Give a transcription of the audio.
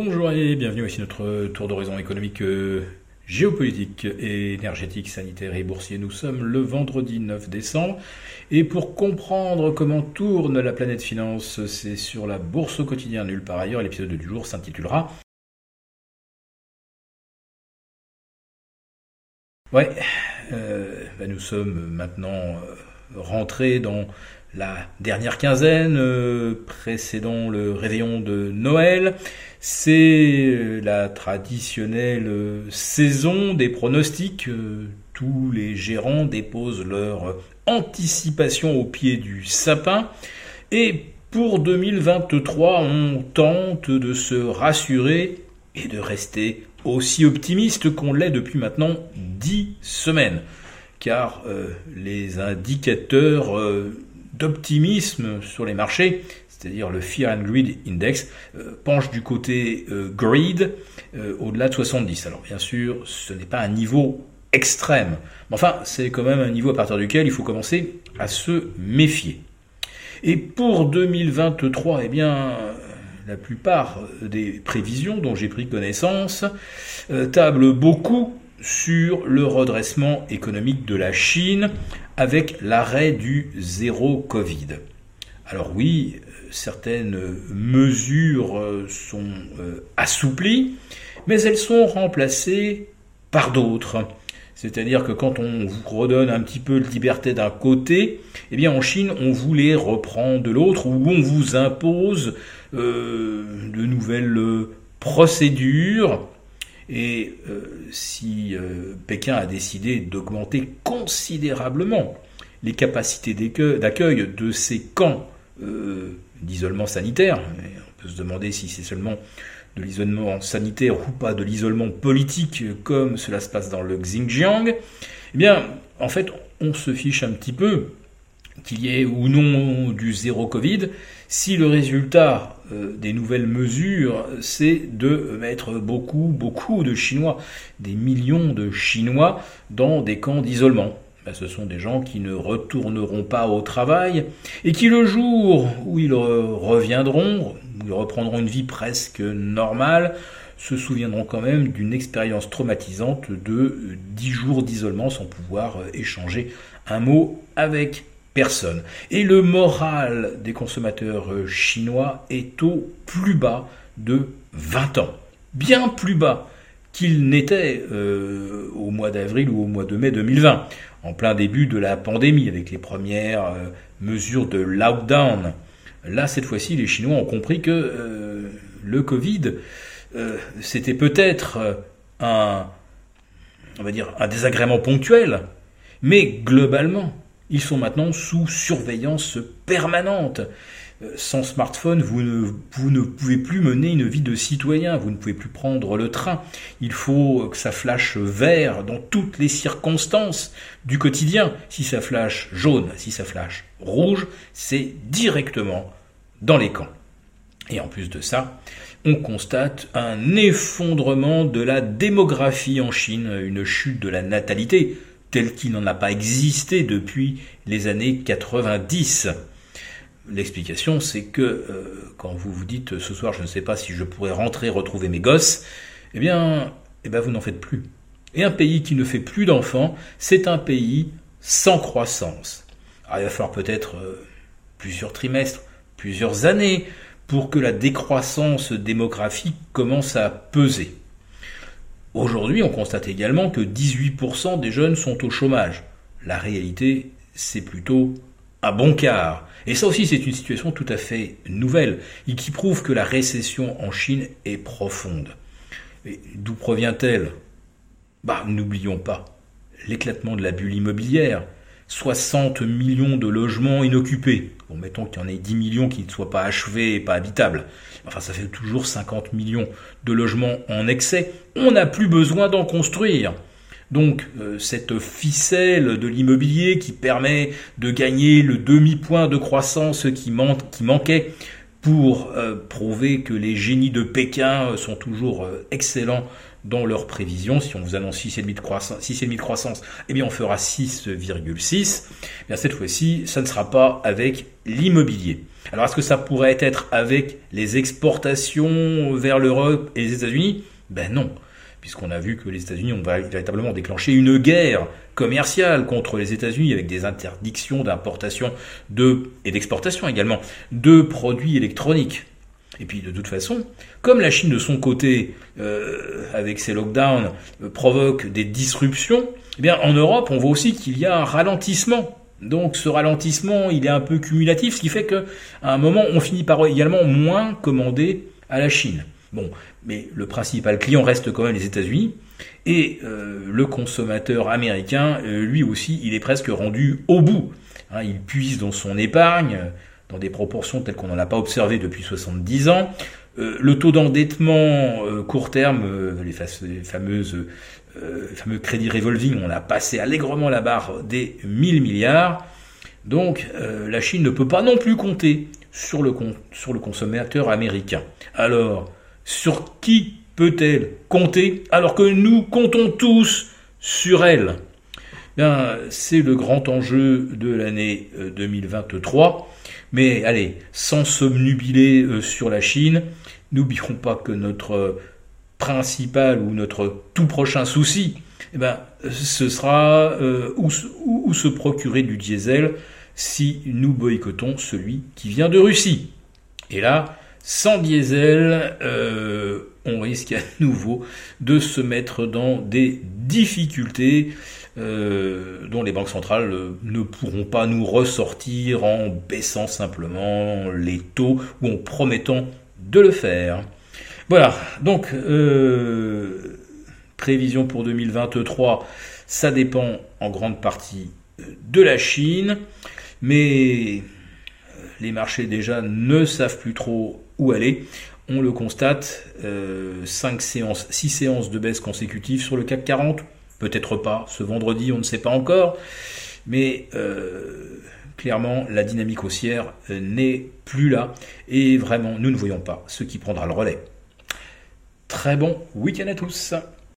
Bonjour et bienvenue, ici notre tour d'horizon économique, euh, géopolitique, énergétique, sanitaire et boursier. Nous sommes le vendredi 9 décembre et pour comprendre comment tourne la planète finance, c'est sur la bourse au quotidien nulle par ailleurs. L'épisode du jour s'intitulera Ouais, euh, bah, nous sommes maintenant euh, rentrés dans la dernière quinzaine euh, précédant le réveillon de Noël. C'est la traditionnelle saison des pronostics. Tous les gérants déposent leur anticipation au pied du sapin. Et pour 2023, on tente de se rassurer et de rester aussi optimiste qu'on l'est depuis maintenant dix semaines. Car euh, les indicateurs euh, d'optimisme sur les marchés, c'est-à-dire le Fear and Greed Index, euh, penchent du côté greed au-delà de 70. Alors bien sûr, ce n'est pas un niveau extrême, mais enfin c'est quand même un niveau à partir duquel il faut commencer à se méfier. Et pour 2023, eh bien, la plupart des prévisions dont j'ai pris connaissance euh, tablent beaucoup sur le redressement économique de la Chine avec l'arrêt du zéro Covid. Alors oui, certaines mesures sont euh, assouplies, mais elles sont remplacées par d'autres. C'est-à-dire que quand on vous redonne un petit peu de liberté d'un côté, eh bien en Chine, on voulait reprendre de l'autre, où on vous impose euh, de nouvelles procédures. Et euh, si euh, Pékin a décidé d'augmenter considérablement les capacités d'accueil de ces camps d'isolement sanitaire, on peut se demander si c'est seulement de l'isolement sanitaire ou pas de l'isolement politique comme cela se passe dans le Xinjiang, eh bien, en fait, on se fiche un petit peu qu'il y ait ou non du zéro Covid, si le résultat euh, des nouvelles mesures, c'est de mettre beaucoup, beaucoup de Chinois, des millions de Chinois, dans des camps d'isolement. Ben, ce sont des gens qui ne retourneront pas au travail et qui le jour où ils reviendront, ils reprendront une vie presque normale, se souviendront quand même d'une expérience traumatisante de 10 jours d'isolement sans pouvoir euh, échanger un mot avec Et le moral des consommateurs euh, chinois est au plus bas de 20 ans. Bien plus bas qu'il n'était euh, au mois d'avril ou au mois de mai 2020, en plein début de la pandémie, avec les premières mesures de lockdown. Là, cette fois-ci, les Chinois ont compris que euh, le Covid, euh, c'était peut-être euh, un, on va dire, un désagrément ponctuel, mais globalement, ils sont maintenant sous surveillance permanente. Sans smartphone, vous ne, vous ne pouvez plus mener une vie de citoyen, vous ne pouvez plus prendre le train. Il faut que ça flash vert dans toutes les circonstances du quotidien. Si ça flash jaune, si ça flash rouge, c'est directement dans les camps. Et en plus de ça, on constate un effondrement de la démographie en Chine, une chute de la natalité telle qu'il n'en a pas existé depuis les années 90. L'explication, c'est que euh, quand vous vous dites ce soir, je ne sais pas si je pourrais rentrer retrouver mes gosses, eh bien, eh bien vous n'en faites plus. Et un pays qui ne fait plus d'enfants, c'est un pays sans croissance. Alors, il va falloir peut-être euh, plusieurs trimestres, plusieurs années pour que la décroissance démographique commence à peser. Aujourd'hui, on constate également que 18% des jeunes sont au chômage. La réalité, c'est plutôt un bon quart. Et ça aussi, c'est une situation tout à fait nouvelle et qui prouve que la récession en Chine est profonde. D'où provient-elle? Bah, n'oublions pas l'éclatement de la bulle immobilière, 60 millions de logements inoccupés. Bon, mettons qu'il y en ait 10 millions qui ne soient pas achevés et pas habitables. Enfin, ça fait toujours 50 millions de logements en excès. On n'a plus besoin d'en construire. Donc, euh, cette ficelle de l'immobilier qui permet de gagner le demi-point de croissance qui, qui manquait pour euh, prouver que les génies de Pékin sont toujours euh, excellents dans leurs prévisions. Si on vous annonce 6,5 de croissance, 6,5 de croissance, eh bien on fera 6,6. Eh cette fois-ci, ça ne sera pas avec l'immobilier. Alors est-ce que ça pourrait être avec les exportations vers l'Europe et les États-Unis? Ben non puisqu'on a vu que les États-Unis ont véritablement déclenché une guerre commerciale contre les États-Unis avec des interdictions d'importation de et d'exportation également de produits électroniques. Et puis de toute façon, comme la Chine de son côté, euh, avec ses lockdowns, euh, provoque des disruptions, eh bien en Europe, on voit aussi qu'il y a un ralentissement. Donc ce ralentissement, il est un peu cumulatif, ce qui fait qu'à un moment, on finit par également moins commander à la Chine. Bon, mais le principal client reste quand même les États-Unis. Et euh, le consommateur américain, lui aussi, il est presque rendu au bout. Hein, il puise dans son épargne dans des proportions telles qu'on n'en a pas observé depuis 70 ans. Euh, le taux d'endettement court terme, les, fameuses, fameux crédits revolving, on a passé allègrement la barre des 1000 milliards. Donc la Chine ne peut pas non plus compter sur le, sur le consommateur américain. Alors, sur qui peut-elle compter alors que nous comptons tous sur elle? C'est le grand enjeu de l'année 2023. Euh, Mais allez, sans somnubiler euh, sur la Chine, n'oublions pas que notre principal ou notre tout prochain souci, eh ben, ce sera euh, où se procurer du diesel si nous boycottons celui qui vient de Russie. Et là, sans diesel, euh, on risque à nouveau de se mettre dans des difficultés euh, dont les banques centrales ne pourront pas nous ressortir en baissant simplement les taux ou en promettant de le faire. Voilà, donc euh, prévision pour 2023, ça dépend en grande partie de la Chine, mais les marchés déjà ne savent plus trop où aller. On le constate, 5 euh, séances, 6 séances de baisse consécutives sur le CAC 40, peut-être pas ce vendredi, on ne sait pas encore, mais euh, clairement la dynamique haussière euh, n'est plus là. Et vraiment nous ne voyons pas ce qui prendra le relais. Très bon week-end à tous